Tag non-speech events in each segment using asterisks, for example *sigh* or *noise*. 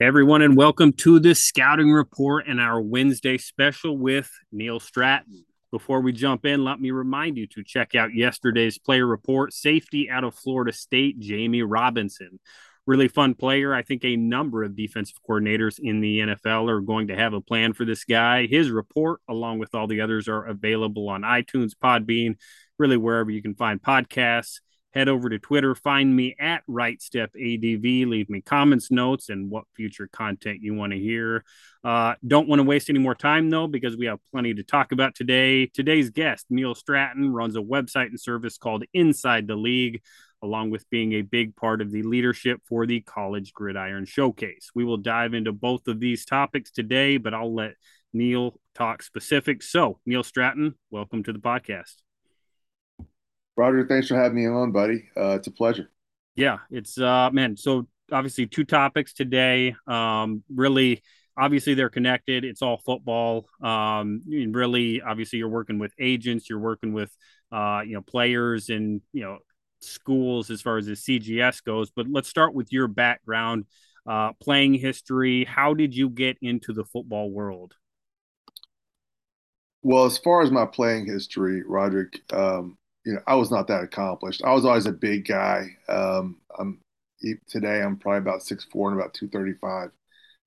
Everyone, and welcome to this Scouting Report and our Wednesday special with Neil Stratton. Before we jump in, let me remind you to check out yesterday's player report safety out of Florida State, Jamie Robinson. Really fun player. I think a number of defensive coordinators in the NFL are going to have a plan for this guy. His report, along with all the others, are available on iTunes, Podbean, really wherever you can find podcasts head over to Twitter, find me at Right Step ADV, leave me comments, notes, and what future content you want to hear. Uh, don't want to waste any more time though, because we have plenty to talk about today. Today's guest, Neil Stratton, runs a website and service called Inside the League, along with being a big part of the leadership for the College Gridiron Showcase. We will dive into both of these topics today, but I'll let Neil talk specifics. So, Neil Stratton, welcome to the podcast. Roger, thanks for having me on, buddy. Uh, it's a pleasure. Yeah, it's uh man, so obviously two topics today. Um really obviously they're connected. It's all football. Um and really obviously you're working with agents, you're working with uh you know players and you know schools as far as the CGS goes, but let's start with your background, uh playing history. How did you get into the football world? Well, as far as my playing history, Roderick, um, you know, I was not that accomplished. I was always a big guy. Um, I'm today I'm probably about six four and about two thirty five,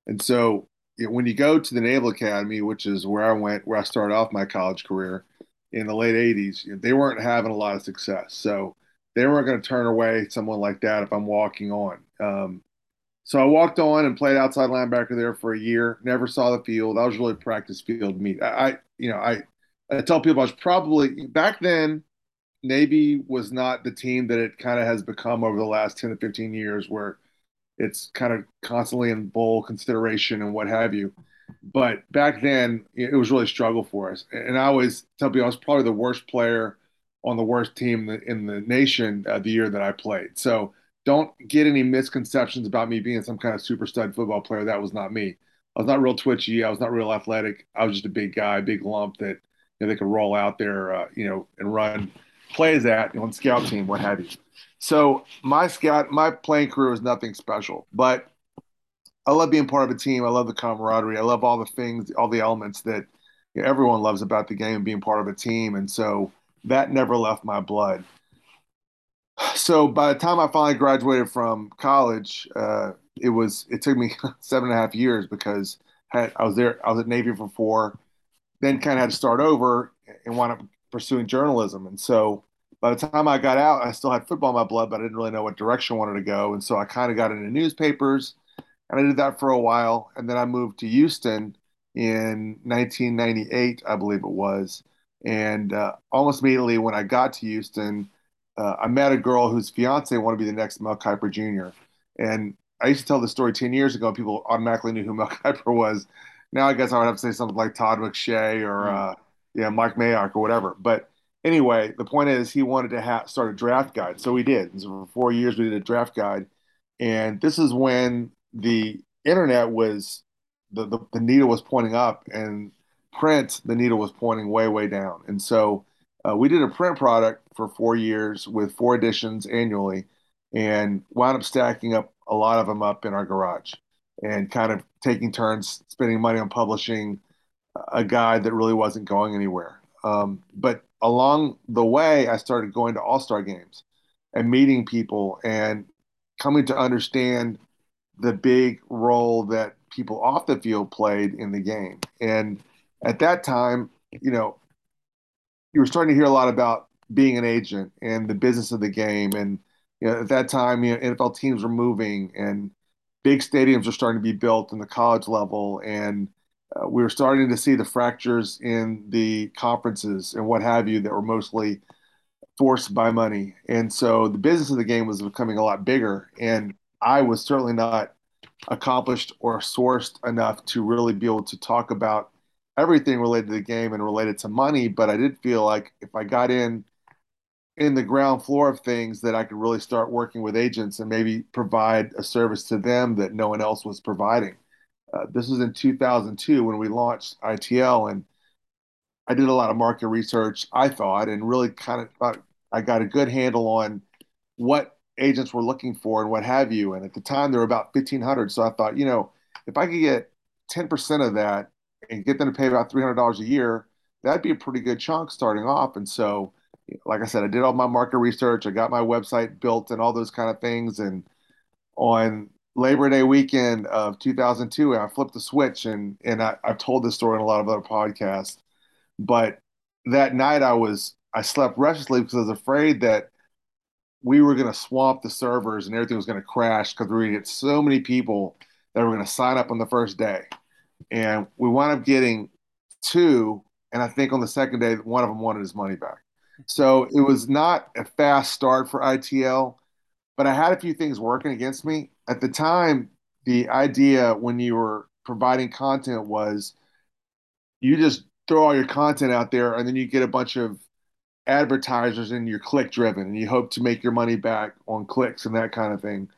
and so you know, when you go to the Naval Academy, which is where I went, where I started off my college career in the late '80s, you know, they weren't having a lot of success. So they weren't going to turn away someone like that if I'm walking on. Um, so I walked on and played outside linebacker there for a year. Never saw the field. I was really practice field meet. I, I you know, I I tell people I was probably back then Navy was not the team that it kind of has become over the last 10 to 15 years, where it's kind of constantly in bowl consideration and what have you. But back then, it was really a struggle for us. And I always tell people I was probably the worst player on the worst team in the, nation uh, the year that I played. So don't get any misconceptions about me being some kind of super stud football player. That was not me. I was not real twitchy. I was not real athletic. I was just a big guy, big lump that you know, they could roll out there, uh, you know, and run plays at on scout team, what have you. So my scout, my playing career was nothing special, but I love being part of a team. I love the camaraderie. I love all the things, all the elements that you know, everyone loves about the game and being part of a team. And so that never left my blood. So by the time I finally graduated from college, uh, it was it took me *laughs* seven and a half years because I was there. I was at Navy for four, then kind of had to start over and wound up pursuing journalism. And so by the time I got out, I still had football in my blood, but I didn't really know what direction I wanted to go. And so I kind of got into newspapers and I did that for a while. And then I moved to Houston in 1998, I believe it was. And uh, almost immediately when I got to Houston, uh, I met a girl whose fiance wanted to be the next Mel Kiper Jr. And I used to tell the story 10 years ago, and people automatically knew who Mel *laughs* Kiper was. Now I guess I would have to say something like Todd McShay or, mm. uh, yeah, Mike Mayock or whatever. But anyway, the point is he wanted to ha- start a draft guide, so we did. So for four years, we did a draft guide, and this is when the internet was the, the, the needle was pointing up, and print the needle was pointing way way down. And so uh, we did a print product for four years with four editions annually, and wound up stacking up a lot of them up in our garage, and kind of taking turns spending money on publishing a guy that really wasn't going anywhere. Um, but along the way, I started going to all star games and meeting people and coming to understand the big role that people off the field played in the game. And at that time, you know, you were starting to hear a lot about being an agent and the business of the game. And you know, at that time, you know, NFL teams were moving and big stadiums were starting to be built in the college level. And uh, we were starting to see the fractures in the conferences and what have you that were mostly forced by money. And so the business of the game was becoming a lot bigger. And I was certainly not accomplished or sourced enough to really be able to talk about everything related to the game and related to money. But I did feel like if I got in in the ground floor of things that I could really start working with agents and maybe provide a service to them that no one else was providing. Uh, this was in 2002 when we launched ITL, and I did a lot of market research. I thought, and really kind of thought I got a good handle on what agents were looking for and what have you. And at the time, there were about 1,500. So I thought, you know, if I could get 10% of that and get them to pay about $300 a year, that'd be a pretty good chunk starting off. And so, like I said, I did all my market research. I got my website built and all those kind of things. And on Labor Day weekend of 2002, I flipped the switch. And, and I, I've told this story in a lot of other podcasts. But that night I was, I slept restlessly because I was afraid that we were going to swamp the servers and everything was going to crash because we were going to get so many people that were going to sign up on the first day. And we wound up getting two. And I think on the second day, one of them wanted his money back. So it was not a fast start for ITL, but I had a few things working against me. At the time, the idea when you were providing content was you just throw all your content out there and then you get a bunch of advertisers and you're click driven and you hope to make your money back on clicks and that kind of thing.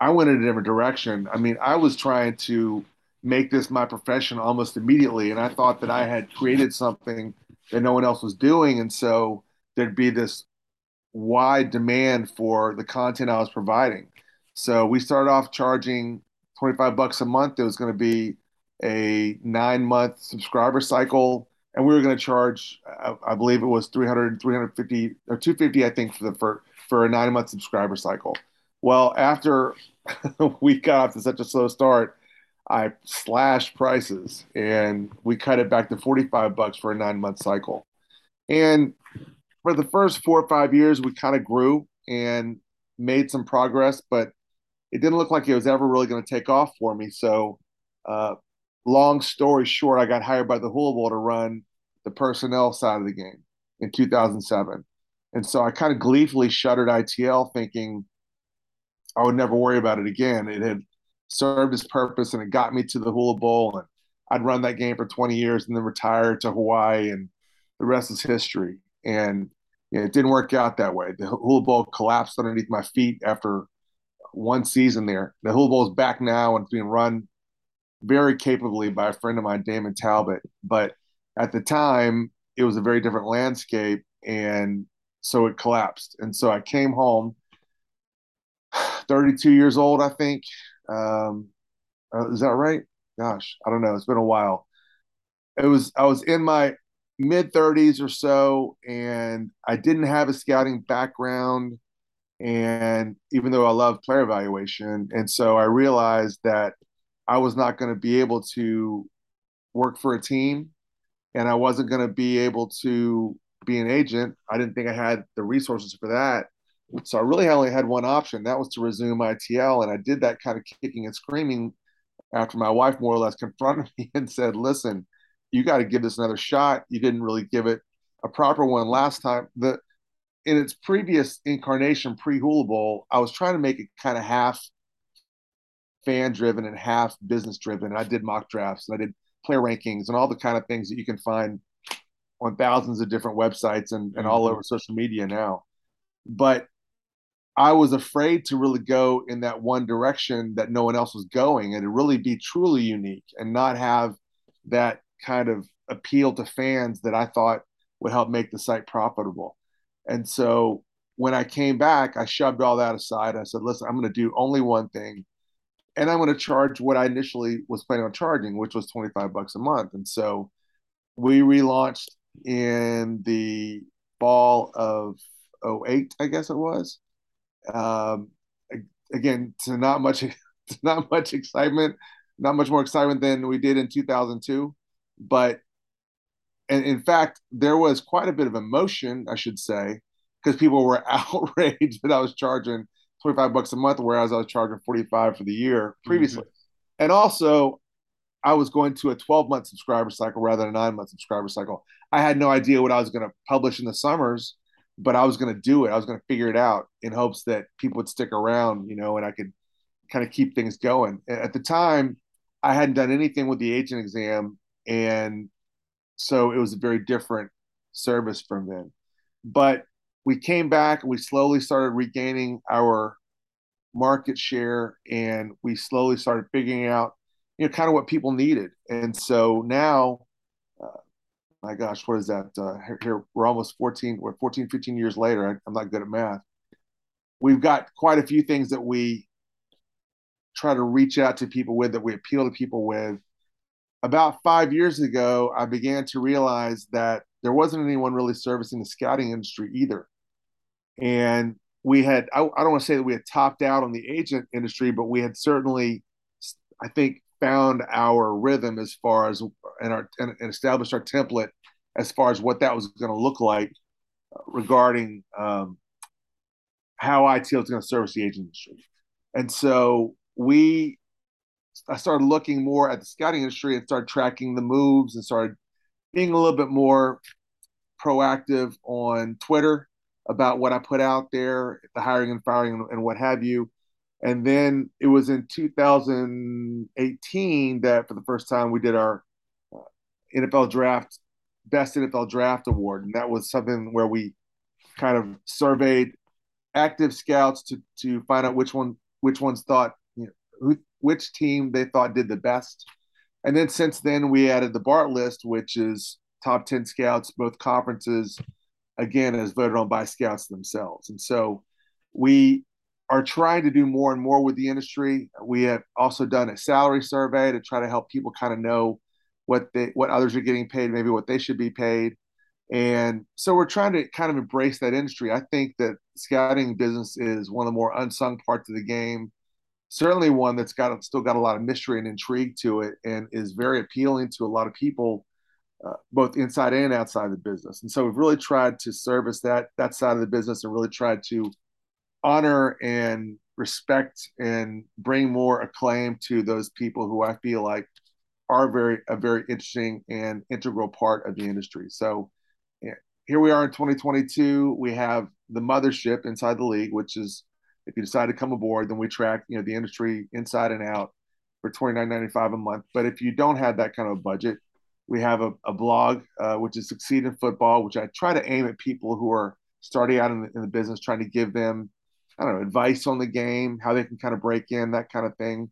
I went in a different direction. I mean, I was trying to make this my profession almost immediately, and I thought that I had created something that no one else was doing, and so there'd be this wide demand for the content I was providing. So we started off charging 25 bucks a month. It was going to be a nine month subscriber cycle and we were going to charge I, believe it was 300 350 or 250 i think for the for, for a nine month subscriber cycle well after *laughs* we got off to such a slow start i slashed prices and we cut it back to 45 bucks for a nine month cycle and for the first four or five years we kind of grew and made some progress but it didn't look like it was ever really going to take off for me so uh, long story short, I got hired by the Hula Bowl to run the personnel side of the game in 2007. And so I kind of gleefully shuttered ITL thinking I would never worry about it again. It had served its purpose and it got me to the Hula Bowl. And I'd run that game for 20 years and then retire to Hawaii. And the rest is history. And you know, it didn't work out that way. The Hula Bowl collapsed underneath my feet after one season there. The Hula Bowl is back now and it's being run very capably by a friend of mine, Damon Talbot. But at the time, it was a very different landscape. And so it collapsed. And so I came home, *sighs* 32 years old, I think. Um, uh, is that right? Gosh, I don't know. It's been a while. It was, I was in my mid 30s or so, and I didn't have a scouting background. And even though I love player evaluation, and so I realized that I was not going to be able to work for a team and I wasn't going to be able to be an agent. I didn't think I had the resources for that. So I really only had one option. That was to resume ITL. And I did that kind of kicking and screaming after my wife more or less confronted *laughs* me and said, listen, you got to give this another shot. You didn't really give it a proper one last time. The in its previous incarnation, pre Hula Bowl, I was trying to make it kind of half fan driven and half business driven. And I did mock drafts and I did player rankings and all the kind of things that you can find on thousands of different websites and, and all mm-hmm. over social media now. But I was afraid to really go in that one direction that no one else was going and to really be truly unique and not have that kind of appeal to fans that I thought would help make the site profitable. And so when I came back, I shoved all that aside. I said, listen, I'm going to do only one thing and I'm going to charge what I initially was planning on charging, which was 25 bucks a month. And so we relaunched in the fall of 08, I guess it was. Um, again, to not much, *laughs* to not much excitement, not much more excitement than we did in 2002. But, and in fact, there was quite a bit of emotion, I should say, because people were *laughs* outraged that I was charging 25 bucks a month, whereas I was charging 45 for the year previously. Mm-hmm. And also, I was going to a 12 month subscriber cycle rather than a nine month subscriber cycle. I had no idea what I was going to publish in the summers, but I was going to do it. I was going to figure it out in hopes that people would stick around, you know, and I could kind of keep things going. At the time, I hadn't done anything with the agent exam. And so it was a very different service from then. But we came back and we slowly started regaining our market share and we slowly started figuring out you know kind of what people needed and so now uh, my gosh what is that uh, here we're almost 14 we're 14 15 years later I, i'm not good at math we've got quite a few things that we try to reach out to people with, that we appeal to people with. About five years ago, I began to realize that there wasn't anyone really servicing the scouting industry either. And we had, I, I don't want to say that we had topped out on the agent industry, but we had certainly, I think, found our rhythm as far as and our and, and established our template as far as what that was going to look like regarding um, how ITL is going to service the agent industry. And so we, I started looking more at the scouting industry and started tracking the moves and started being a little bit more proactive on Twitter about what I put out there, the hiring and firing and, what have you. And then it was in 2018 that for the first time we did our uh, NFL draft, best NFL draft award. And that was something where we kind of surveyed active scouts to, to find out which one, which ones thought, you know, who, which team they thought did the best. And then since then we added the BART list, which is top 10 scouts, both conferences, again, as voted on by scouts themselves. And so we are trying to do more and more with the industry. We have also done a salary survey to try to help people kind of know what they what others are getting paid, maybe what they should be paid. And so we're trying to kind of embrace that industry. I think that scouting business is one of the more unsung parts of the game. Certainly one that's got still got a lot of mystery and intrigue to it, and is very appealing to a lot of people, uh, both inside and outside the business. And so we've really tried to service that that side of the business and really tried to honor and respect and bring more acclaim to those people who I feel like are very a very interesting and integral part of the industry. So here we are in 2022. We have the mothership inside the league, which is if you decide to come aboard, then we track you know the industry inside and out for 29.95 a month. But if you don't have that kind of a budget, we have a, a blog uh, which is Succeed in Football, which I try to aim at people who are starting out in the, in the business, trying to give them I don't know, advice on the game, how they can kind of break in, that kind of thing.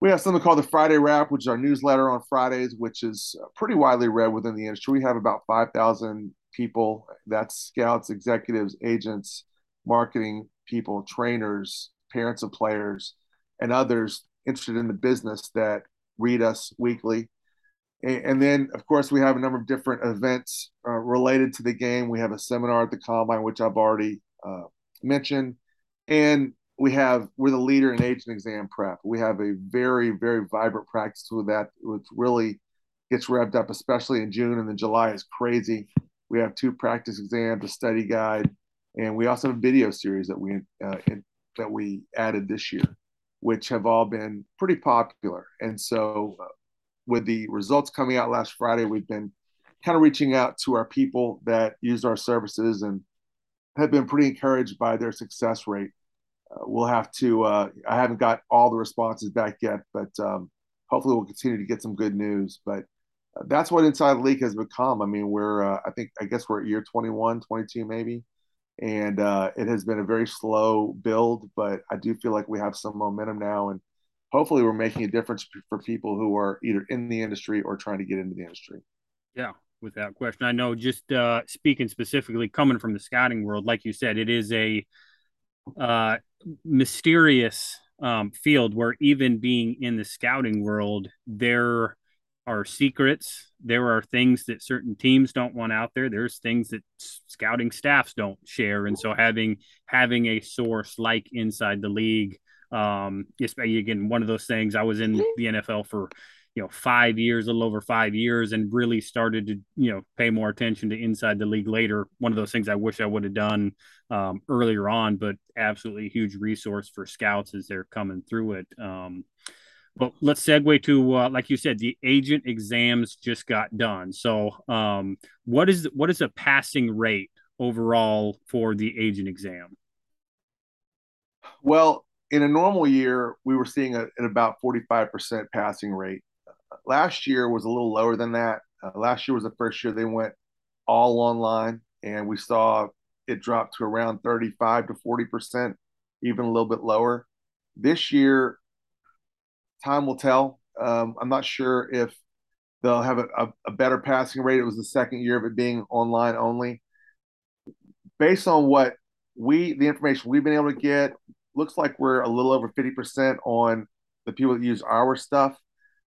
We have something called the Friday Wrap, which is our newsletter on Fridays, which is pretty widely read within the industry. We have about 5,000 people that's scouts, executives, agents, marketing people, trainers, parents of players, and others interested in the business that read us weekly. And then, of course, we have a number of different events uh, related to the game. We have a seminar at the Combine, which I've already uh, mentioned and we have we're the leader in agent exam prep. We have a very very vibrant practice with that, which really gets revved up, especially in June and then July is crazy. We have two practice exams, a study guide, and we also have a video series that we uh, in, that we added this year, which have all been pretty popular. And so, uh, with the results coming out last Friday, we've been kind of reaching out to our people that used our services and have been pretty encouraged by their success rate. Uh, we'll have to. Uh, I haven't got all the responses back yet, but um, hopefully we'll continue to get some good news. But uh, that's what Inside League has become. I mean, we're uh, I think I guess we're at year 21, 22 maybe, and uh, it has been a very slow build, but I do feel like we have some momentum now, and hopefully we're making a difference for people who are either in the industry or trying to get into the industry. Yeah, without question. I know just uh, speaking specifically coming from the scouting world, like you said, it is a uh, mysterious um, field where even being in the scouting world, there are secrets. There are things that certain teams don't want out there. There's things that scouting staffs don't share, and so having having a source like inside the league, um, again, one of those things. I was in the NFL for you know five years, a little over five years, and really started to you know pay more attention to inside the league later. One of those things I wish I would have done um, earlier on, but absolutely huge resource for scouts as they're coming through it. Um, but let's segue to uh, like you said, the agent exams just got done. So um, what is what is a passing rate overall for the agent exam? Well, in a normal year, we were seeing a, at about 45% passing rate last year was a little lower than that. Uh, last year was the first year they went all online, and we saw it drop to around 35 to 40 percent, even a little bit lower. This year, time will tell. Um, I'm not sure if they'll have a, a, a, better passing rate. It was the second year of it being online only. Based on what we, the information we've been able to get, looks like we're a little over 50% on the people that use our stuff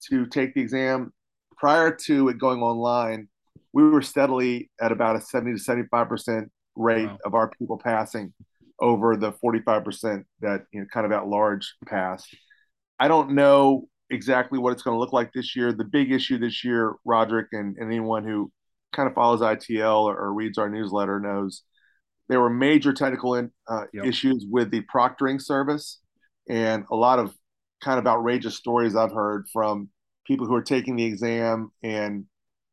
to take the exam. Prior to it going online, we were steadily at about a 70 to 75% rate wow. of our people passing over the 45% that you know kind of at large pass. I don't know exactly what it's going to look like this year. The big issue this year, Roderick, and, and anyone who kind of follows ITL or, or, reads our newsletter knows there were major technical in, uh, yep. issues with the proctoring service and a lot of kind of outrageous stories I've heard from people who are taking the exam and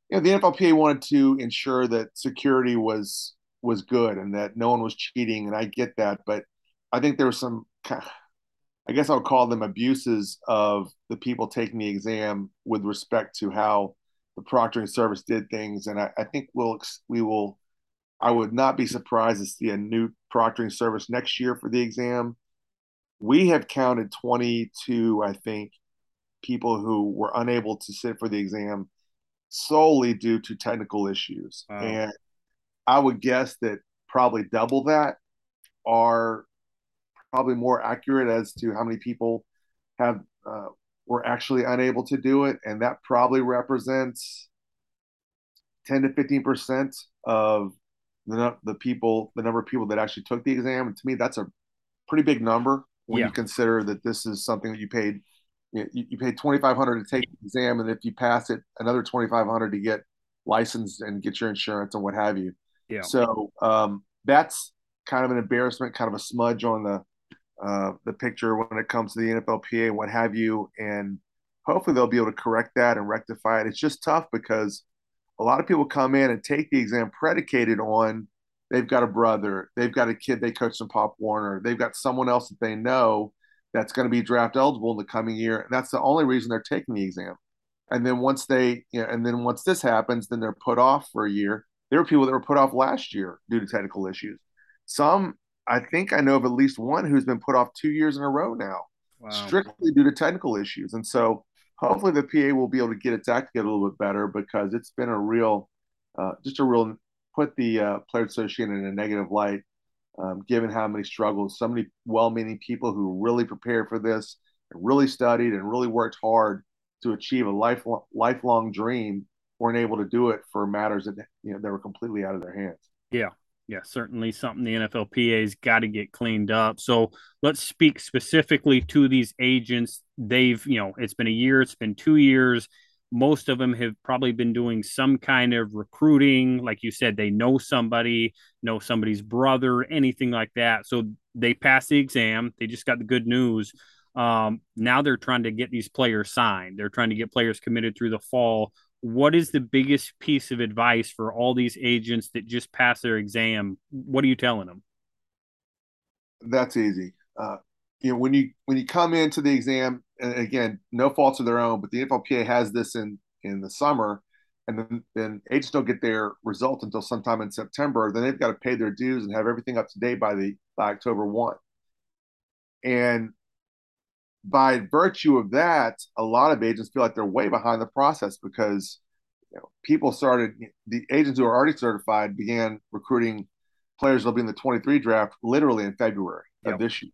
you know the NFLPA wanted to ensure that security was was good and that no one was cheating and I get that but I think there was some I guess I'll call them abuses of the people taking the exam with respect to how the proctoring service did things and I, I think we'll we will I would not be surprised to see a new proctoring service next year for the exam. We have counted 22, I think, people who were unable to sit for the exam solely due to technical issues. Wow. And I would guess that probably double that are probably more accurate as to how many people have uh, were actually unable to do it, and that probably represents 10 to 15 percent of the the people the number of people that actually took the exam. And to me, that's a pretty big number when yeah. you consider that this is something that you paid you, you paid twenty five hundred to take the exam, and if you pass it, another twenty five hundred to get licensed and get your insurance and what have you. Yeah. So um, that's kind of an embarrassment, kind of a smudge on the uh, the picture when it comes to the NFLPA what have you. And hopefully they'll be able to correct that and rectify it. It's just tough because a lot of people come in and take the exam predicated on they've got a brother, they've got a kid they coach in Pop Warner, they've got someone else that they know that's going to be draft eligible in the coming year, and that's the only reason they're taking the exam. And then once they, you know, and then once this happens, then they're put off for a year. There were people that were put off last year due to technical issues. Some, I think I know of at least one who's been put off two years in a row now, wow. strictly due to technical issues. And so hopefully the PA will be able to get its act together a little bit better because it's been a real, uh, just a real put the uh, player association in a negative light, um, given how many struggles, so many well-meaning people who really prepared for this, and really studied, and really worked hard to achieve a lifelong lifelong dream weren't able to do it for matters that you know that were completely out of their hands. Yeah, yeah, certainly something the NFLPA's got to get cleaned up. So let's speak specifically to these agents. They've, you know, it's been a year, it's been two years. Most of them have probably been doing some kind of recruiting. Like you said, they know somebody, know somebody's brother, anything like that. So they passed the exam. They just got the good news. Um, now they're trying to get these players signed. They're trying to get players committed through the fall what is the biggest piece of advice for all these agents that just pass their exam? What are you telling them? That's easy. Uh, you know, when you when you come into the exam, and again, no faults of their own, but the NFLPA has this in in the summer, and then, then agents don't get their result until sometime in September. Then they've got to pay their dues and have everything up to date by the by October one. And by virtue of that, a lot of agents feel like they're way behind the process because you know, people started the agents who are already certified began recruiting players that'll be in the 23 draft literally in February yep. of this year.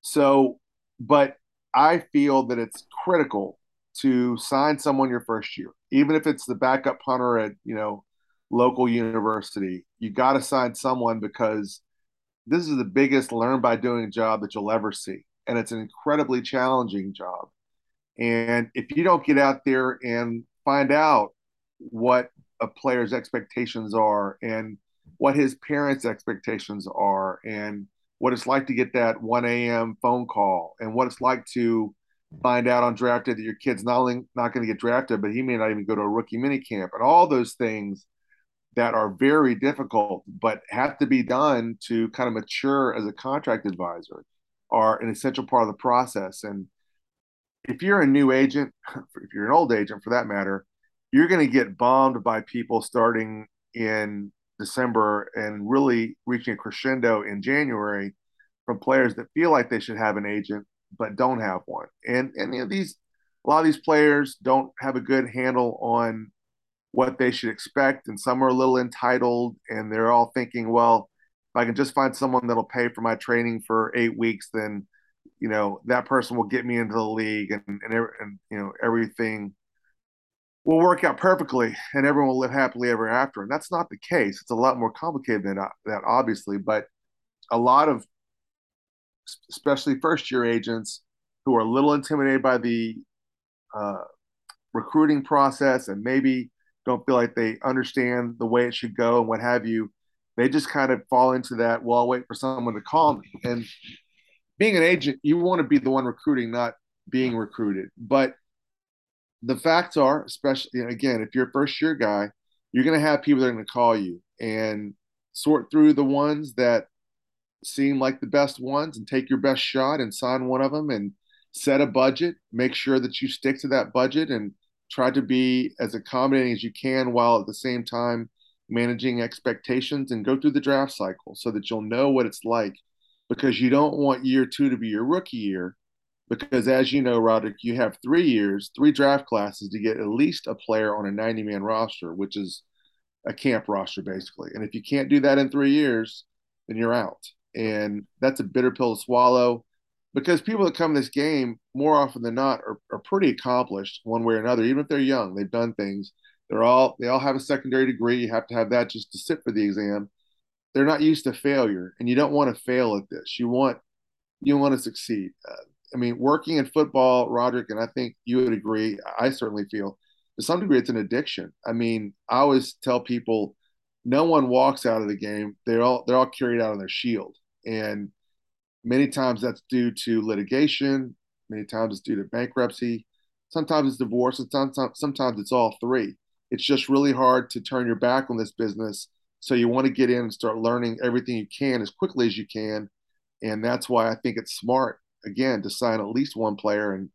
So, but I feel that it's critical to sign someone your first year, even if it's the backup punter at you know local university. You got to sign someone because this is the biggest learn by doing job that you'll ever see and it's an incredibly challenging job. And if you don't get out there and find out what a player's expectations are and what his parents' expectations are and what it's like to get that 1 a.m. phone call and what it's like to find out on draft day that your kid's not only not going to get drafted, but he may not even go to a rookie mini camp and all those things that are very difficult, but have to be done to kind of mature as a contract advisor are an essential part of the process. And if you're a new agent, *laughs* if you're an old agent for that matter, you're going to get bombed by people starting in December and really reaching a crescendo in January from players that feel like they should have an agent but don't have one. And and you know, these a lot of these players don't have a good handle on what they should expect, and some are a little entitled, and they're all thinking, well, if I can just find someone that'll pay for my training for eight weeks, then you know, that person will get me into the league and, and, and you know, everything will work out perfectly and everyone will live happily ever after. And that's not the case. It's a lot more complicated than that, obviously. But a lot of, especially first year agents who are a little intimidated by the uh, recruiting process and maybe don't feel like they understand the way it should go and what have you, they just kind of fall into that, well, I'll wait for someone to call me. And being an agent, you want to be the one recruiting, not being recruited. But the facts are, especially again, if you're a first year guy, you're going to have people that are going to call you and sort through the ones that seem like the best ones and take your best shot and sign one of them and set a budget. Make sure that you stick to that budget and try to be as accommodating as you can while at the same time managing expectations and go through the draft cycle so that you'll know what it's like because you don't want year two to be your rookie year. Because as you know, Roderick, you have three years, three draft classes to get at least a player on a 90 man roster, which is a camp roster basically. And if you can't do that in three years, then you're out. And that's a bitter pill to swallow because people that come to this game more often than not are, are pretty accomplished one way or another, even if they're young. They've done things. They're all they all have a secondary degree. You have to have that just to sit for the exam they're not used to failure, and you don't want to fail at this. You want you want to succeed. Uh, I mean, working in football, Roderick, and I think you would agree. I certainly feel to some degree it's an addiction. I mean, I always tell people, no one walks out of the game. They're all they're all carried out on their shield, and many times that's due to litigation. Many times it's due to bankruptcy. Sometimes it's divorce, and sometimes sometimes it's all three. It's just really hard to turn your back on this business so you want to get in and start learning everything you can as quickly as you can. And that's why I think it's smart, again, to sign at least one player and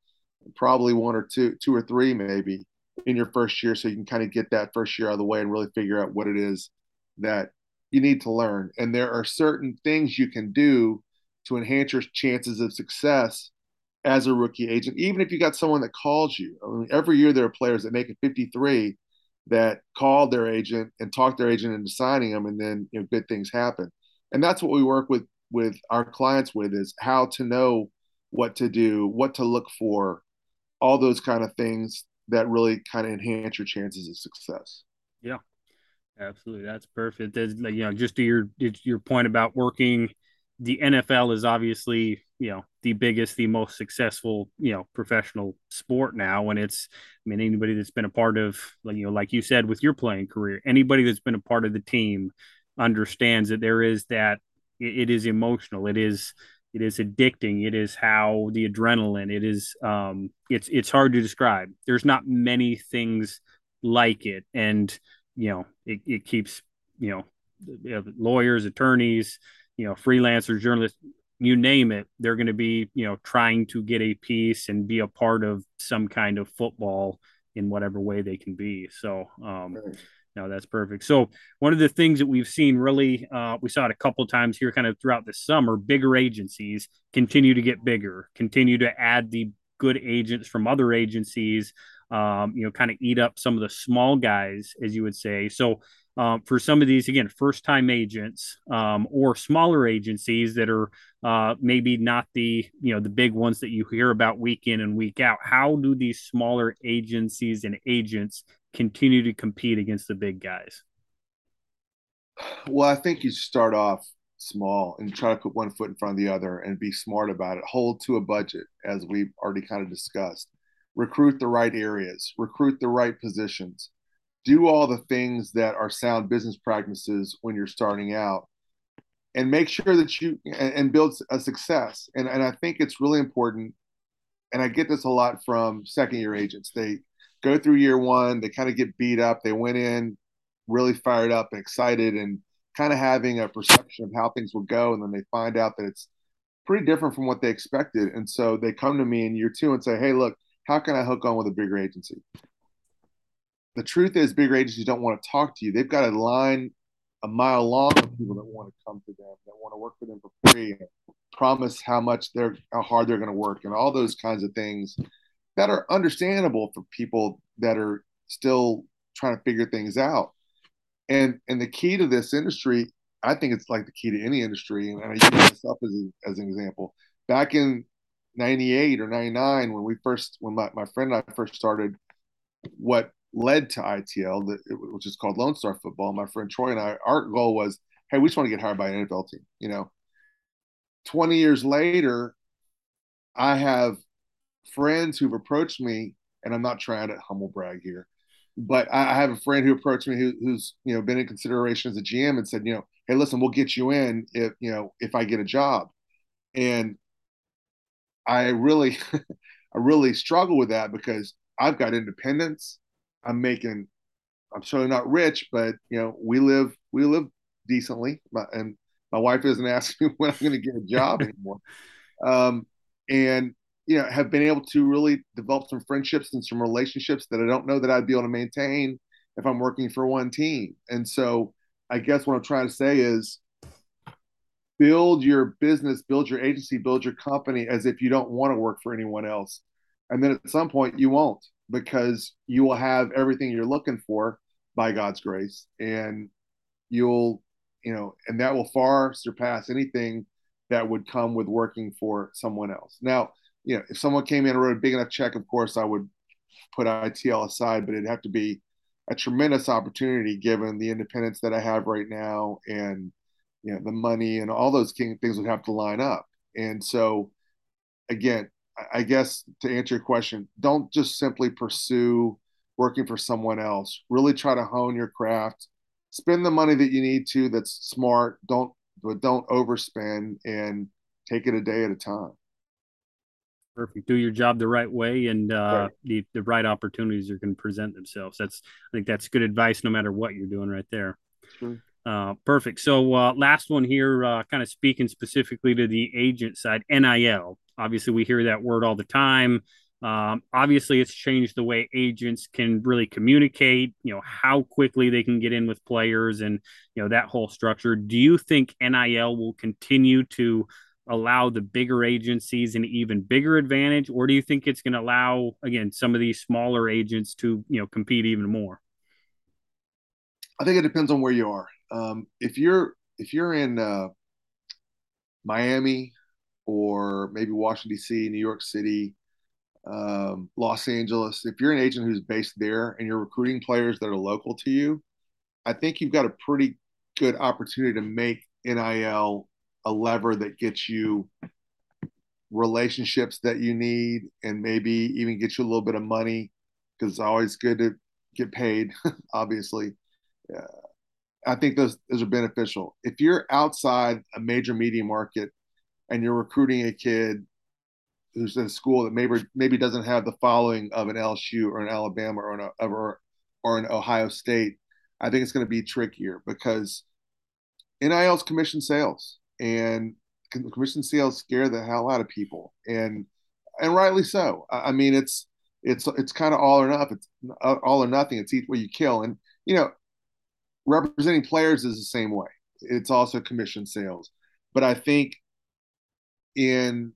probably one or two, two or three maybe in your first year so you can kind of get that first year out of the way and really figure out what it is that you need to learn. And there are certain things you can do to enhance your chances of success as a rookie agent, even if you got someone that calls you. I mean, every year there are players that make it 53 that called their agent and talked their agent into signing them, and then you know good things happen. And that's what we work with with our clients with is how to know what to do, what to look for, all those kind of things that really kind of enhance your chances of success. Yeah, absolutely. That's perfect. There's, you know, just to your your point about working the NFL is obviously you know the biggest, the most successful you know professional sport now, and it's I mean anybody that's been a part of like, you know like you said with your playing career, anybody that's been a part of the team understands that there is that it, it is emotional, it is it is addicting, it is how the adrenaline, it is um it's it's hard to describe. There's not many things like it, and you know it, it keeps you know lawyers, attorneys you know, freelancers, journalists, you name it, they're going to be, you know, trying to get a piece and be a part of some kind of football in whatever way they can be. So, um, right. no, that's perfect. So, one of the things that we've seen really, uh, we saw it a couple times here kind of throughout the summer, bigger agencies continue to get bigger, continue to add the good agents from other agencies, um, you know, kind of eat up some of the small guys, as you would say. So, um, for some of these again first time agents um, or smaller agencies that are uh, maybe not the you know the big ones that you hear about week in and week out. How do these smaller agencies and agents continue to compete against the big guys? Well i think you start off small and try to put one foot in front of the other and be smart about it. Hold to a budget as we've already kind of discussed. Recruit the right areas. Recruit the right positions do all the things that are sound business practices when you're starting out and make sure that you and, and build a success. And, and i think it's really important and i get this a lot from second year agents. They go through year one they kind of get beat up they went in really fired up and excited and kind of having a perception of how things will go and then they find out that it's pretty different from what they expected. And so they come to me in year two and say hey look how can i hook on with a bigger agency the truth is bigger agencies don't want to talk to you. They've got a line a mile long of people that want to come to them, that want to work for them for free, and promise how much they're how hard they're going to work, and all those kinds of things that are understandable for people that are still trying to figure things out. And and the key to this industry, I think it's like the key to any industry, and I use myself as, as an example. Back in 98 or 99 when we first when my, my friend and I first started what led to ITL, which is called Lone Star Football. My friend Troy and I, our goal was, hey, we just want to get hired by an NFL team. You know, 20 years later, I have friends who've approached me, and I'm not trying to humble brag here, but I have a friend who approached me who, who's you know been in consideration as a GM and said, you know, hey, listen, we'll get you in if you know if I get a job, and I really, *laughs* I really struggle with that because I've got independence. I'm making, I'm certainly not rich, but you know, we live, we live decently, and my wife isn't *laughs* asking me when I'm going to get a job *laughs* anymore. Um, and you know, have been able to really develop some friendships and some relationships that I don't know that I'd be able to maintain if I'm working for one team. And so, I guess what I'm trying to say is build your business, build your agency, build your company as if you don't want to work for anyone else. And then at some point you won't because you will have everything you're looking for by God's grace. And you'll, you know, and that will far surpass anything that would come with working for someone else. Now, you know, if someone came in and wrote a big enough check, of course I would put ITL aside, but it'd have to be a tremendous opportunity given the independence that I have right now and you know the money and all those things would have to line up and so again i guess to answer your question don't just simply pursue working for someone else really try to hone your craft spend the money that you need to that's smart don't but don't overspend and take it a day at a time perfect do your job the right way and uh, right. the, the right opportunities are going to present themselves that's i think that's good advice no matter what you're doing right there sure. Uh, perfect. So uh, last one here, uh, kind of speaking specifically to the agent side, NIL. Obviously, we hear that word all the time. Um, obviously, it's changed the way agents can really communicate. You know how quickly they can get in with players, and you know that whole structure. Do you think NIL will continue to allow the bigger agencies an even bigger advantage, or do you think it's going to allow again some of these smaller agents to you know compete even more? I think it depends on where you are um, if you're if you're in uh, Miami or maybe Washington D.C., New York City, um, Los Angeles, if you're an agent who's based there and you're recruiting players that are local to you, I think you've got a pretty good opportunity to make NIL a lever that gets you relationships that you need and maybe even get you a little bit of money because it's always good to get paid, *laughs* obviously. Uh, I think those those are beneficial. If you're outside a major media market and you're recruiting a kid who's in a school that maybe maybe doesn't have the following of an LSU or an Alabama or an or, or an Ohio State, I think it's going to be trickier because NIL's commission sales and commission sales scare the hell out of people and and rightly so. I mean it's it's it's kind of all or nothing. It's all or nothing. It's eat what you kill. And you know, representing players is the same way. It's also commission sales. But I think in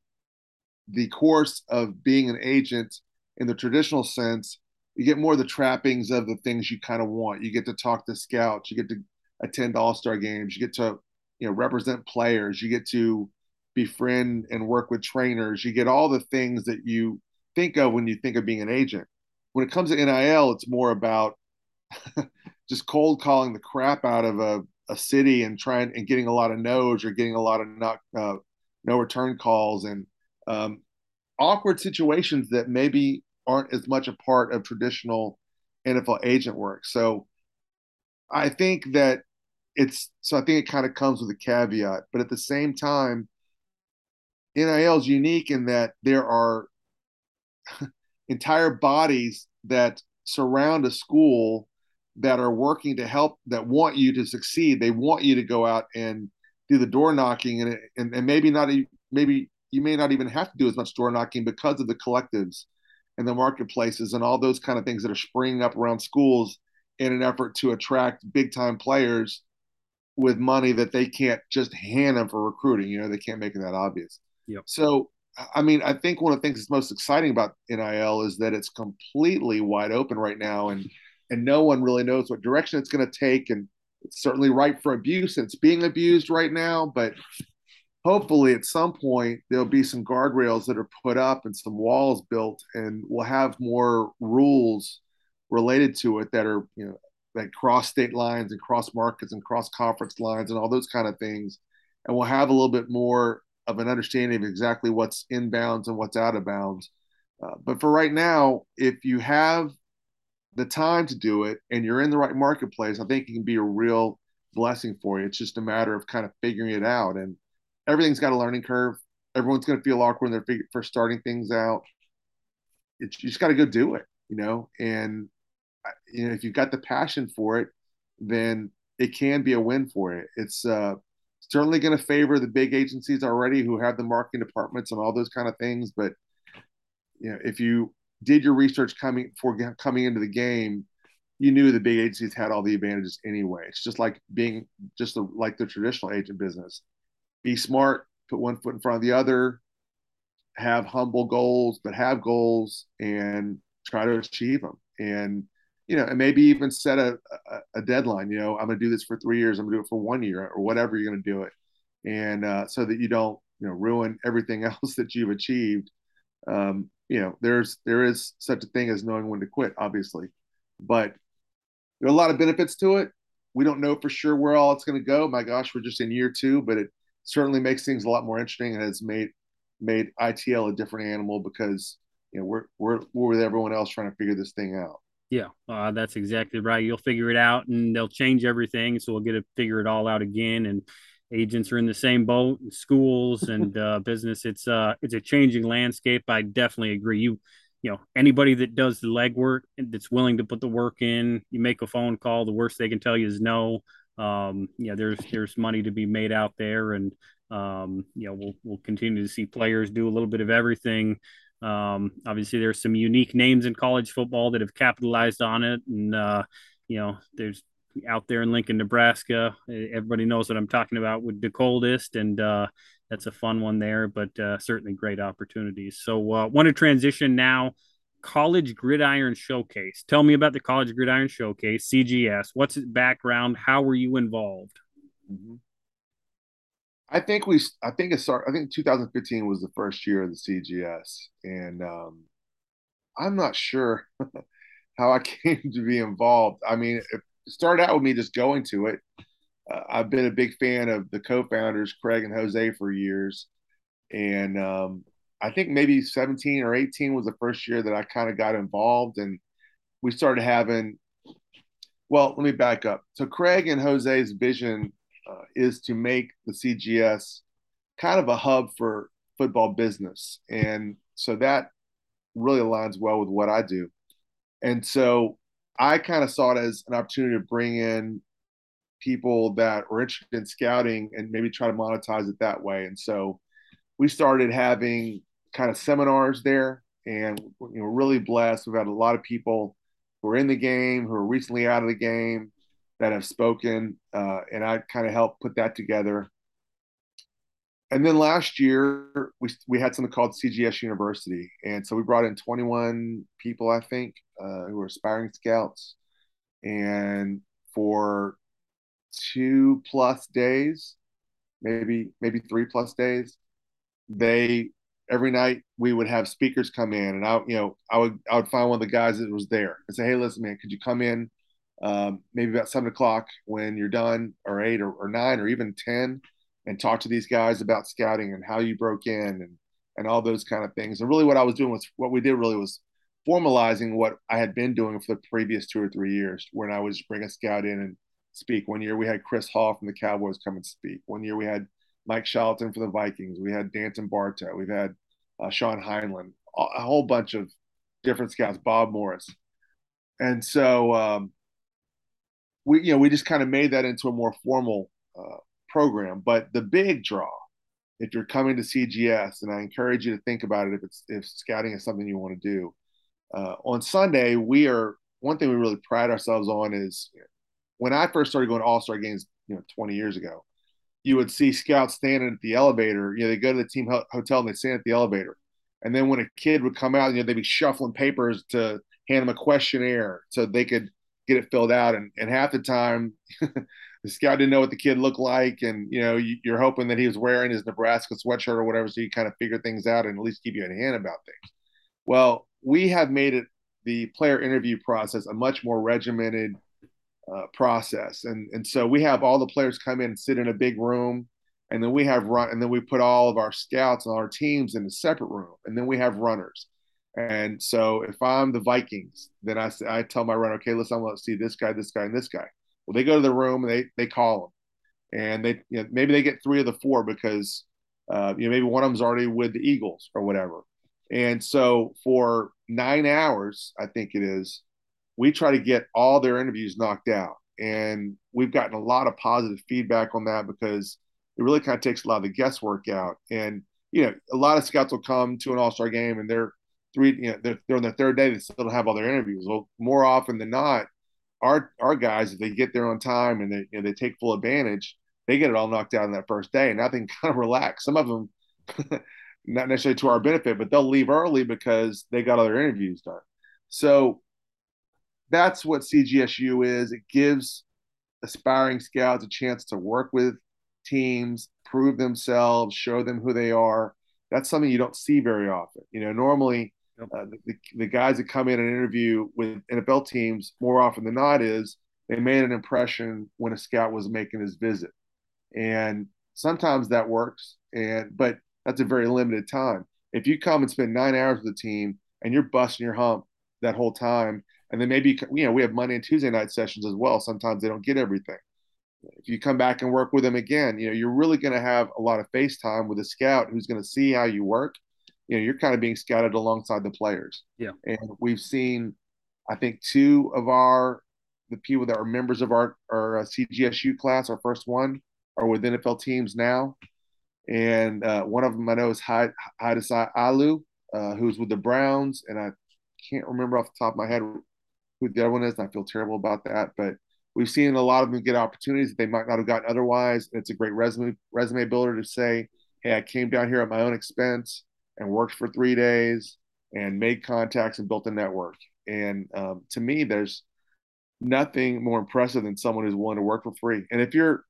the course of being an agent in the traditional sense, you get more of the trappings of the things you kind of want. You get to talk to scouts, you get to attend all-star games, you get to, you know, represent players, you get to befriend and work with trainers, you get all the things that you think of when you think of being an agent. When it comes to NIL, it's more about *laughs* just cold calling the crap out of a, a city and trying and getting a lot of no's or getting a lot of not uh, no return calls and um, awkward situations that maybe aren't as much a part of traditional NFL agent work. So I think that it's so I think it kind of comes with a caveat, but at the same time, NIL is unique in that there are *laughs* entire bodies that surround a school that are working to help that want you to succeed they want you to go out and do the door knocking and and, and maybe not maybe you may not even have to do as much door knocking because of the collectives and the marketplaces and all those kind of things that are springing up around schools in an effort to attract big time players with money that they can't just hand them for recruiting you know they can't make it that obvious yep. so i mean i think one of the things that's most exciting about NIL is that it's completely wide open right now and and no one really knows what direction it's going to take. And it's certainly ripe for abuse. It's being abused right now, but hopefully at some point there'll be some guardrails that are put up and some walls built and we'll have more rules related to it that are you know that cross state lines and cross markets and cross conference lines and all those kind of things and we'll have a little bit more of an understanding of exactly what's inbounds and what's out of bounds uh, but for right now if you have the time to do it and you're in the right marketplace i think it can be a real blessing for you it's just a matter of kind of figuring it out and everything's got a learning curve. Everyone's going to feel awkward when they're first starting things out. It's, you just got to go do it, you know. And you know, if you've got the passion for it, then it can be a win for it. It's uh, certainly going to favor the big agencies already who have the marketing departments and all those kind of things. But you know, if you did your research coming for coming into the game, you knew the big agencies had all the advantages anyway. It's just like being just the, like the traditional agent business be smart, put one foot in front of the other, have humble goals, but have goals and try to achieve them. And you know, and maybe even set a, a, a deadline. You know, I'm going to do this for three years. I'm going to do it for one year or whatever you're going to do it, and uh, so that you don't you know ruin everything *laughs* else that you've achieved. Um, you know, there's there is such a thing as knowing when to quit, obviously, but there are a lot of benefits to it. We don't know for sure where all it's going to go. My gosh, we're just in year two, but it certainly makes things a lot more interesting and has made made ITL a different animal because you know we're we're we're with everyone else trying to figure this thing out. Yeah, uh, that's exactly right. You'll figure it out, and they'll change everything, so we'll get to figure it all out again. And agents are in the same boat, and schools and *laughs* uh, business. It's uh, it's a changing landscape. I definitely agree. You, you know, anybody that does the legwork and that's willing to put the work in, you make a phone call. The worst they can tell you is no um, yeah, there's there's money to be made out there, and um, you know we'll we'll continue to see players do a little bit of everything. Um, obviously, there's some unique names in college football that have capitalized on it, and uh, you know there's out there in Lincoln, Nebraska. Everybody knows what I'm talking about with the coldest, and uh, that's a fun one there. But uh, certainly great opportunities. So, uh, want to transition now College Gridiron Showcase. Tell me about the College Gridiron Showcase, CGS. What's its background? How were you involved? Mm-hmm. I think we, I think it started, I think 2015 was the first year of the CGS. And um, I'm not sure *laughs* how I *laughs* came to be involved. I mean, it started out with me just going to it. Uh, I've been a big fan of the co founders, Craig and Jose, for years. And um, I think maybe 17 or 18 was the first year that I kind of got involved and we started having well, let me back up. So Craig and Jose's vision uh, is to make the CGS kind of a hub for football business. And so that really aligns well with what I do. And so I kind of saw it as an opportunity to bring in people that were interested in scouting and maybe try to monetize it that way. And so we started having kind of seminars there, and you know, really blessed. We've had a lot of people who are in the game, who are recently out of the game, that have spoken, uh, and I kind of helped put that together. And then last year we we had something called CGS University, and so we brought in 21 people, I think, uh, who are aspiring scouts, and for two plus days, maybe maybe three plus days, they every night we would have speakers come in. And I, you know, I would, I would find one of the guys that was there and say, Hey, listen, man, could you come in um, maybe about seven o'clock when you're done or eight or, or nine or even 10 and talk to these guys about scouting and how you broke in and, and all those kind of things. And really what I was doing was what we did really was formalizing what I had been doing for the previous two or three years when I was bring a scout in and speak. One year we had Chris Hall from the Cowboys come and speak. One year we had Mike Charlton for the Vikings. We had Danton Barto. We've had uh, Sean Heinlein, a whole bunch of different scouts, Bob Morris. And so um, we, you know, we just kind of made that into a more formal uh, program. But the big draw, if you're coming to CGS, and I encourage you to think about it if it's if scouting is something you want to do. Uh, on Sunday, we are one thing we really pride ourselves on is when I first started going to All Star games, you know, 20 years ago you would see scouts standing at the elevator. You know, they go to the team hotel and they stand at the elevator. And then when a kid would come out, you know, they'd be shuffling papers to hand them a questionnaire so they could get it filled out. And, and half the time, *laughs* the scout didn't know what the kid looked like, and you know you, are hoping that he was wearing his Nebraska sweatshirt or whatever, so you kind of figure things out and at least keep you in hand about things. Well, we have made it the player interview process a much more regimented uh, process, and and so we have all the players come in and sit in a big room, and then we have run, and then we put all of our scouts and our teams in a separate room, and then we have runners. And so if I'm the Vikings, then I I tell my runner, okay, listen, I want to see this guy, this guy, and this guy. Well, they go to the room and they they call them, and they you know, maybe they get three of the four because uh, you know maybe one of them's already with the Eagles or whatever. And so for nine hours, I think it is, we try to get all their interviews knocked out. And we've gotten a lot of positive feedback on that because it really kind of takes a lot of the guesswork out. And, you know, a lot of scouts will come to an all star game and they're three, you know, they're, they're on the third day, they still don't have all their interviews. Well, more often than not, our our guys, if they get there on time and they know, they take full advantage, they get it all knocked out on that first day, and now they can kind of relax. Some of them, *laughs* not necessarily to our benefit, but they'll leave early because they got other interviews done. So that's what CGSU is. It gives aspiring scouts a chance to work with teams, prove themselves, show them who they are. That's something you don't see very often. You know, normally uh, the, the guys that come in and interview with NFL teams more often than not is they made an impression when a scout was making his visit, and sometimes that works. And but that's a very limited time. If you come and spend nine hours with the team and you're busting your hump that whole time, and then maybe you know we have Monday and Tuesday night sessions as well. Sometimes they don't get everything. If you come back and work with them again, you know you're really going to have a lot of face time with a scout who's going to see how you work you know, you're kind of being scouted alongside the players. Yeah. And we've seen, I think, two of our the people that are members of our our uh, CGSU class, our first one, are with NFL teams now. And uh, one of them I know is Haidasai Alu, uh, who's with the Browns, and I can't remember off the top of my head who the other one is. And I feel terrible about that, but we've seen a lot of them get opportunities that they might not have gotten otherwise. It's a great resume resume builder to say, "Hey, I came down here at my own expense and worked for three days and made contacts and built a network. And um, to me, there's nothing more impressive than someone who's willing to work for free. And if you're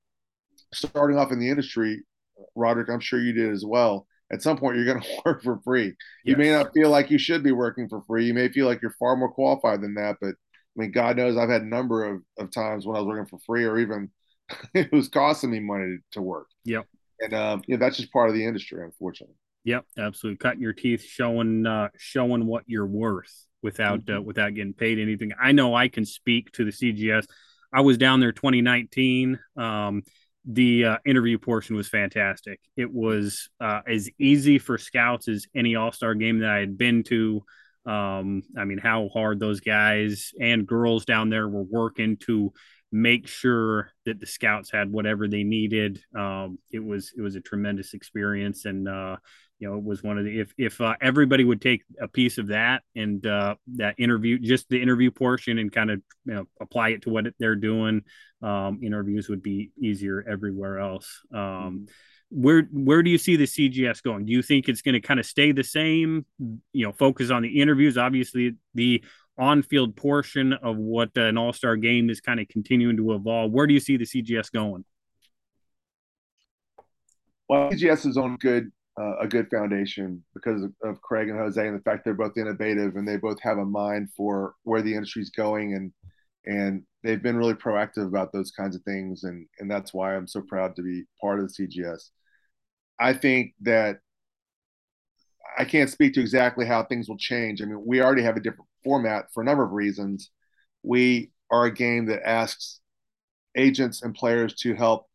starting off in the industry, Roderick, I'm sure you did as well. At some point, you're going *laughs* to work for free. Yes. You may not feel like you should be working for free. You may feel like you're far more qualified than that. But I mean, God knows I've had a number of, of times when I was working for free or even *laughs* it was costing me money to work. Yep. And um, you know, that's just part of the industry, unfortunately. Yep, absolutely. Cutting your teeth, showing uh, showing what you're worth without uh, mm-hmm. uh, without getting paid anything. I know I can speak to the CGS. I was down there 2019. Um, the uh, interview portion was fantastic. It was uh, as easy for scouts as any All Star game that I had been to. Um, I mean, how hard those guys and girls down there were working to make sure that the scouts had whatever they needed. Um, it was it was a tremendous experience, and uh, you know, it was one of the if if uh, everybody would take a piece of that and uh, that interview, just the interview portion, and kind of you know apply it to what they're doing, um, interviews would be easier everywhere else. Um, mm-hmm. Where where do you see the CGS going? Do you think it's going to kind of stay the same? You know, focus on the interviews. Obviously, the on-field portion of what an all-star game is kind of continuing to evolve. Where do you see the CGS going? Well, CGS is on good uh, a good foundation because of, of, Craig and Jose and the fact they're both innovative and they both have a mind for where the industry's going and and they've been really proactive about those kinds of things and and that's why I'm so proud to be part of the CGS. I think that I can't speak to exactly how things will change. I mean, we already have a different format for a number of reasons. We are a game that asks agents and players to help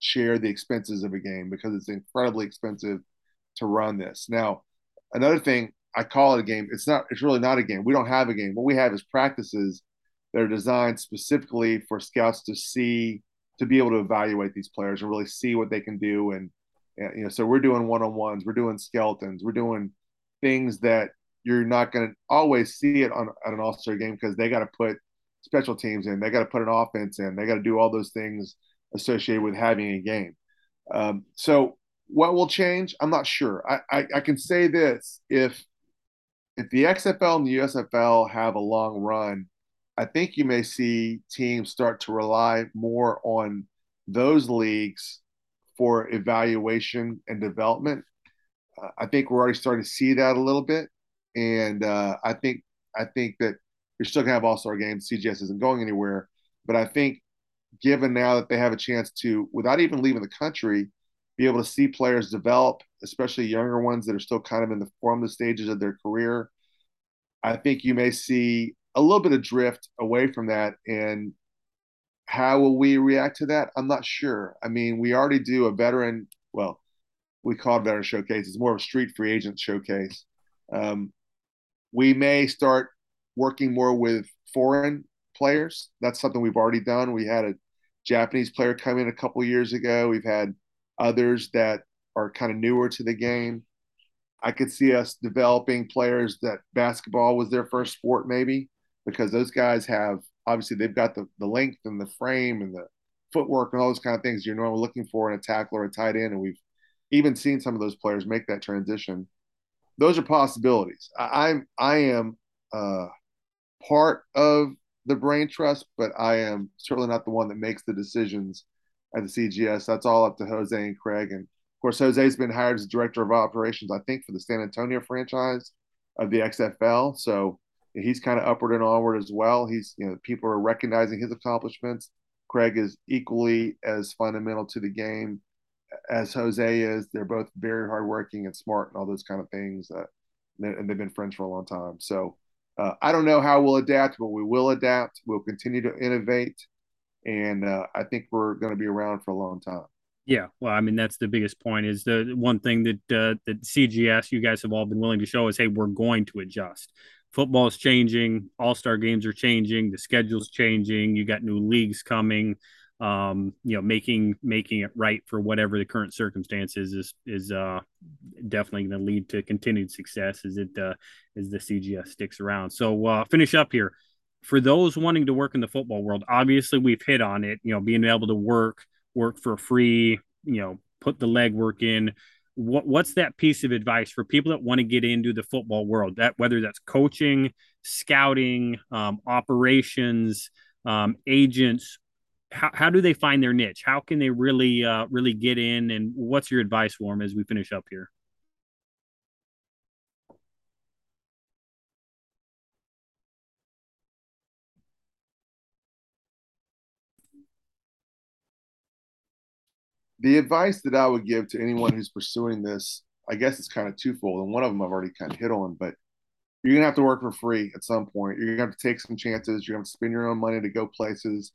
share the expenses of a game because it's incredibly expensive to run this. Now, another thing, I call it a game. It's not. It's really not a game. We don't have a game. What we have is practices that are designed specifically for scouts to see, to be able to evaluate these players and really see what they can do. And, you know, so we're doing one on ones. We're doing skeletons. We're doing things that you're not going to always see it on at an All Star game because they got to put special teams in. They got to put an offense in. They got to do all those things associated with having a game. Um, so what will change? I'm not sure. I, I, I, can say this: if if the XFL and the USFL have a long run, I think you may see teams start to rely more on those leagues for evaluation and development. Uh, I think we're already starting to see that a little bit, and uh, I think I think that you're still gonna have All Star games. CGS isn't going anywhere, but I think given now that they have a chance to, without even leaving the country, be able to see players develop, especially younger ones that are still kind of in the formative stages of their career. I think you may see a little bit of drift away from that. And how will we react to that? I'm not sure. I mean, we already do a veteran, well, we call it veteran showcase. It's more of a street free agent showcase. Um, we may start working more with foreign players. That's something we've already done. We had a Japanese player come in a couple years ago. We've had others that are kind of newer to the game. I could see us developing players that basketball was their first sport, maybe, because those guys have obviously they've got the, the length and the frame and the footwork and all those kind of things you're normally looking for in a tackle or a tight end. And we've even seen some of those players make that transition. Those are possibilities. I, I'm I am uh, part of the brain trust, but I am certainly not the one that makes the decisions at the CGS. That's all up to Jose and Craig. And of course, Jose's been hired as director of operations, I think, for the San Antonio franchise of the XFL. So he's kind of upward and onward as well. He's, you know, people are recognizing his accomplishments. Craig is equally as fundamental to the game as Jose is. They're both very hardworking and smart and all those kind of things. Uh, and they've been friends for a long time. So uh, I don't know how we'll adapt, but we will adapt. We'll continue to innovate, and uh, I think we're going to be around for a long time. Yeah, well, I mean that's the biggest point. Is the one thing that uh, that CGS you guys have all been willing to show is, hey, we're going to adjust. Football is changing. All star games are changing. The schedule's changing. You got new leagues coming um, you know, making making it right for whatever the current circumstances is is uh, definitely going to lead to continued success as it uh, as the CGS sticks around. So uh, finish up here for those wanting to work in the football world. Obviously, we've hit on it. You know, being able to work work for free. You know, put the legwork in. What what's that piece of advice for people that want to get into the football world? That whether that's coaching, scouting, um, operations, um, agents, how, how do they find their niche? How can they really uh, really get in? And what's your advice them as we finish up here? The advice that I would give to anyone who's pursuing this, I guess it's kind of twofold, and one of them I've already kind of hit on, but you're gonna have to work for free at some point. You're gonna have to take some chances. You're gonna have to spend your own money to go places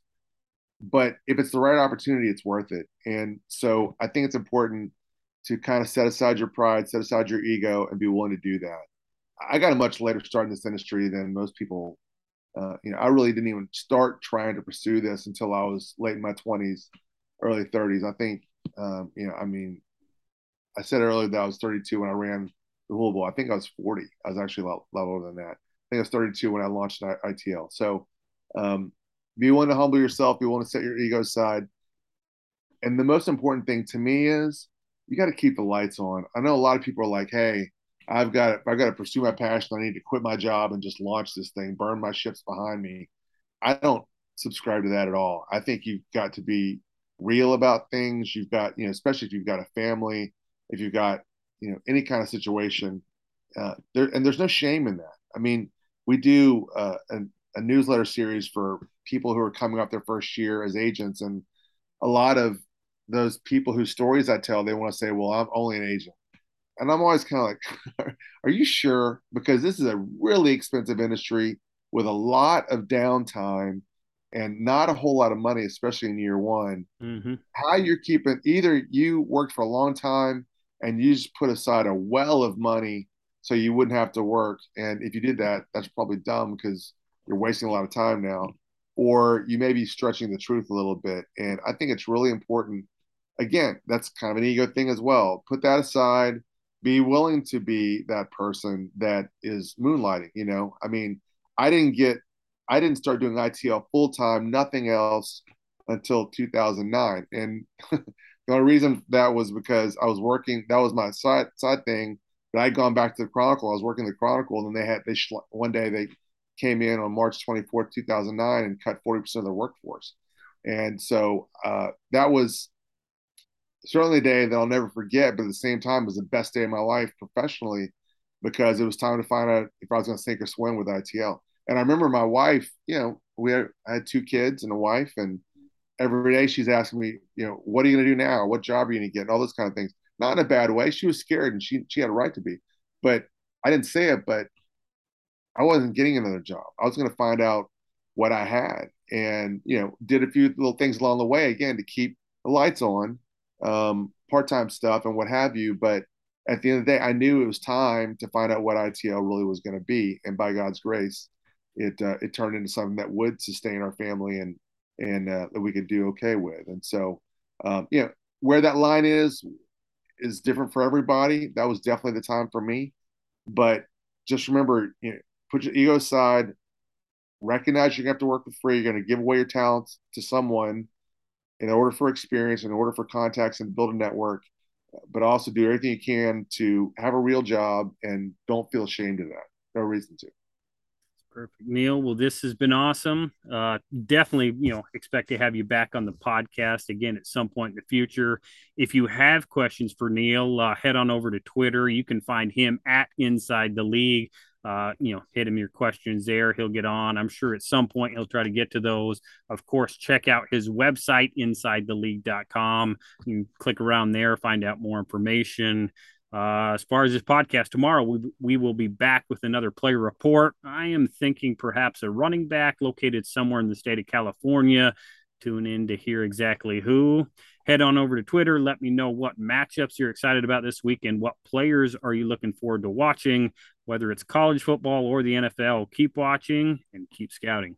but if it's the right opportunity, it's worth it. And so I think it's important to kind of set aside your pride, set aside your ego, and be willing to do that. I got a much later start in this industry than most people. Uh, you know, I really didn't even start trying to pursue this until I was late in my twenties, early thirties. I think, um, you know, I mean, I said earlier that I was 32 when I ran the Louisville. I think I was 40. I was actually a lot older than that. I think I was 32 when I launched ITL. So, um, be willing to humble yourself. Be willing to set your ego aside. And the most important thing to me is you got to keep the lights on. I know a lot of people are like, "Hey, I've got I've got to pursue my passion. I need to quit my job and just launch this thing, burn my ships behind me." I don't subscribe to that at all. I think you've got to be real about things. You've got, you know, especially if you've got a family, if you've got, you know, any kind of situation, uh, there and there's no shame in that. I mean, we do uh, an, a newsletter series for people who are coming up their first year as agents, and a lot of those people whose stories I tell, they want to say, "Well, I'm only an agent," and I'm always kind of like, *laughs* "Are you sure?" Because this is a really expensive industry with a lot of downtime and not a whole lot of money, especially in year one. Mm-hmm. How you're keeping either you worked for a long time and you just put aside a well of money so you wouldn't have to work. And if you did that, that's probably dumb because you're wasting a lot of time now, or you may be stretching the truth a little bit. And I think it's really important. Again, that's kind of an ego thing as well. Put that aside. Be willing to be that person that is moonlighting. You know, I mean, I didn't get, I didn't start doing ITL full time, nothing else until 2009. And *laughs* the only reason that was because I was working, that was my side side thing. But I'd gone back to the Chronicle. I was working the Chronicle, and then they had they one day they came in on March 24th, 2009, and cut 40% of their workforce. And so uh, that was certainly a day that I'll never forget, but at the same time, was the best day of my life professionally because it was time to find out if I was going to sink or swim with ITL. And I remember my wife, you know, we had, I had two kids and a wife, and every day she's asking me, you know, what are you going to do now? What job are you going to get? And all those kind of things. Not in a bad way. She was scared and she, she had a right to be. But I didn't say it, but I wasn't getting another job. I was going to find out what I had and, you know, did a few little things along the way, again, to keep the lights on, um, part time stuff and what have you. But at the end of the day, I knew it was time to find out what ITL really was going to be. And by God's grace, it uh, it turned into something that would sustain our family and and uh, that we could do okay with. And so, um, you know, where that line is is different for everybody. That was definitely the time for me. But just remember, you know, put your ego aside. Recognize you're gonna have to work for free. You're gonna give away your talents to someone in order for experience, in order for contacts, and build a network. But also do everything you can to have a real job and don't feel ashamed of that. No reason to. Perfect, Neil. Well, this has been awesome. Uh, definitely, you know, expect to have you back on the podcast again at some point in the future. If you have questions for Neil, uh, head on over to Twitter. You can find him at Inside the League. Uh, you know, hit him your questions there. He'll get on. I'm sure at some point he'll try to get to those. Of course, check out his website, insidetheleague.com. You can click around there, find out more information. Uh, as far as this podcast tomorrow, we, we will be back with another player report. I am thinking perhaps a running back located somewhere in the state of California. Tune in to hear exactly who. Head on over to Twitter. Let me know what matchups you're excited about this weekend. What players are you looking forward to watching, whether it's college football or the NFL? Keep watching and keep scouting.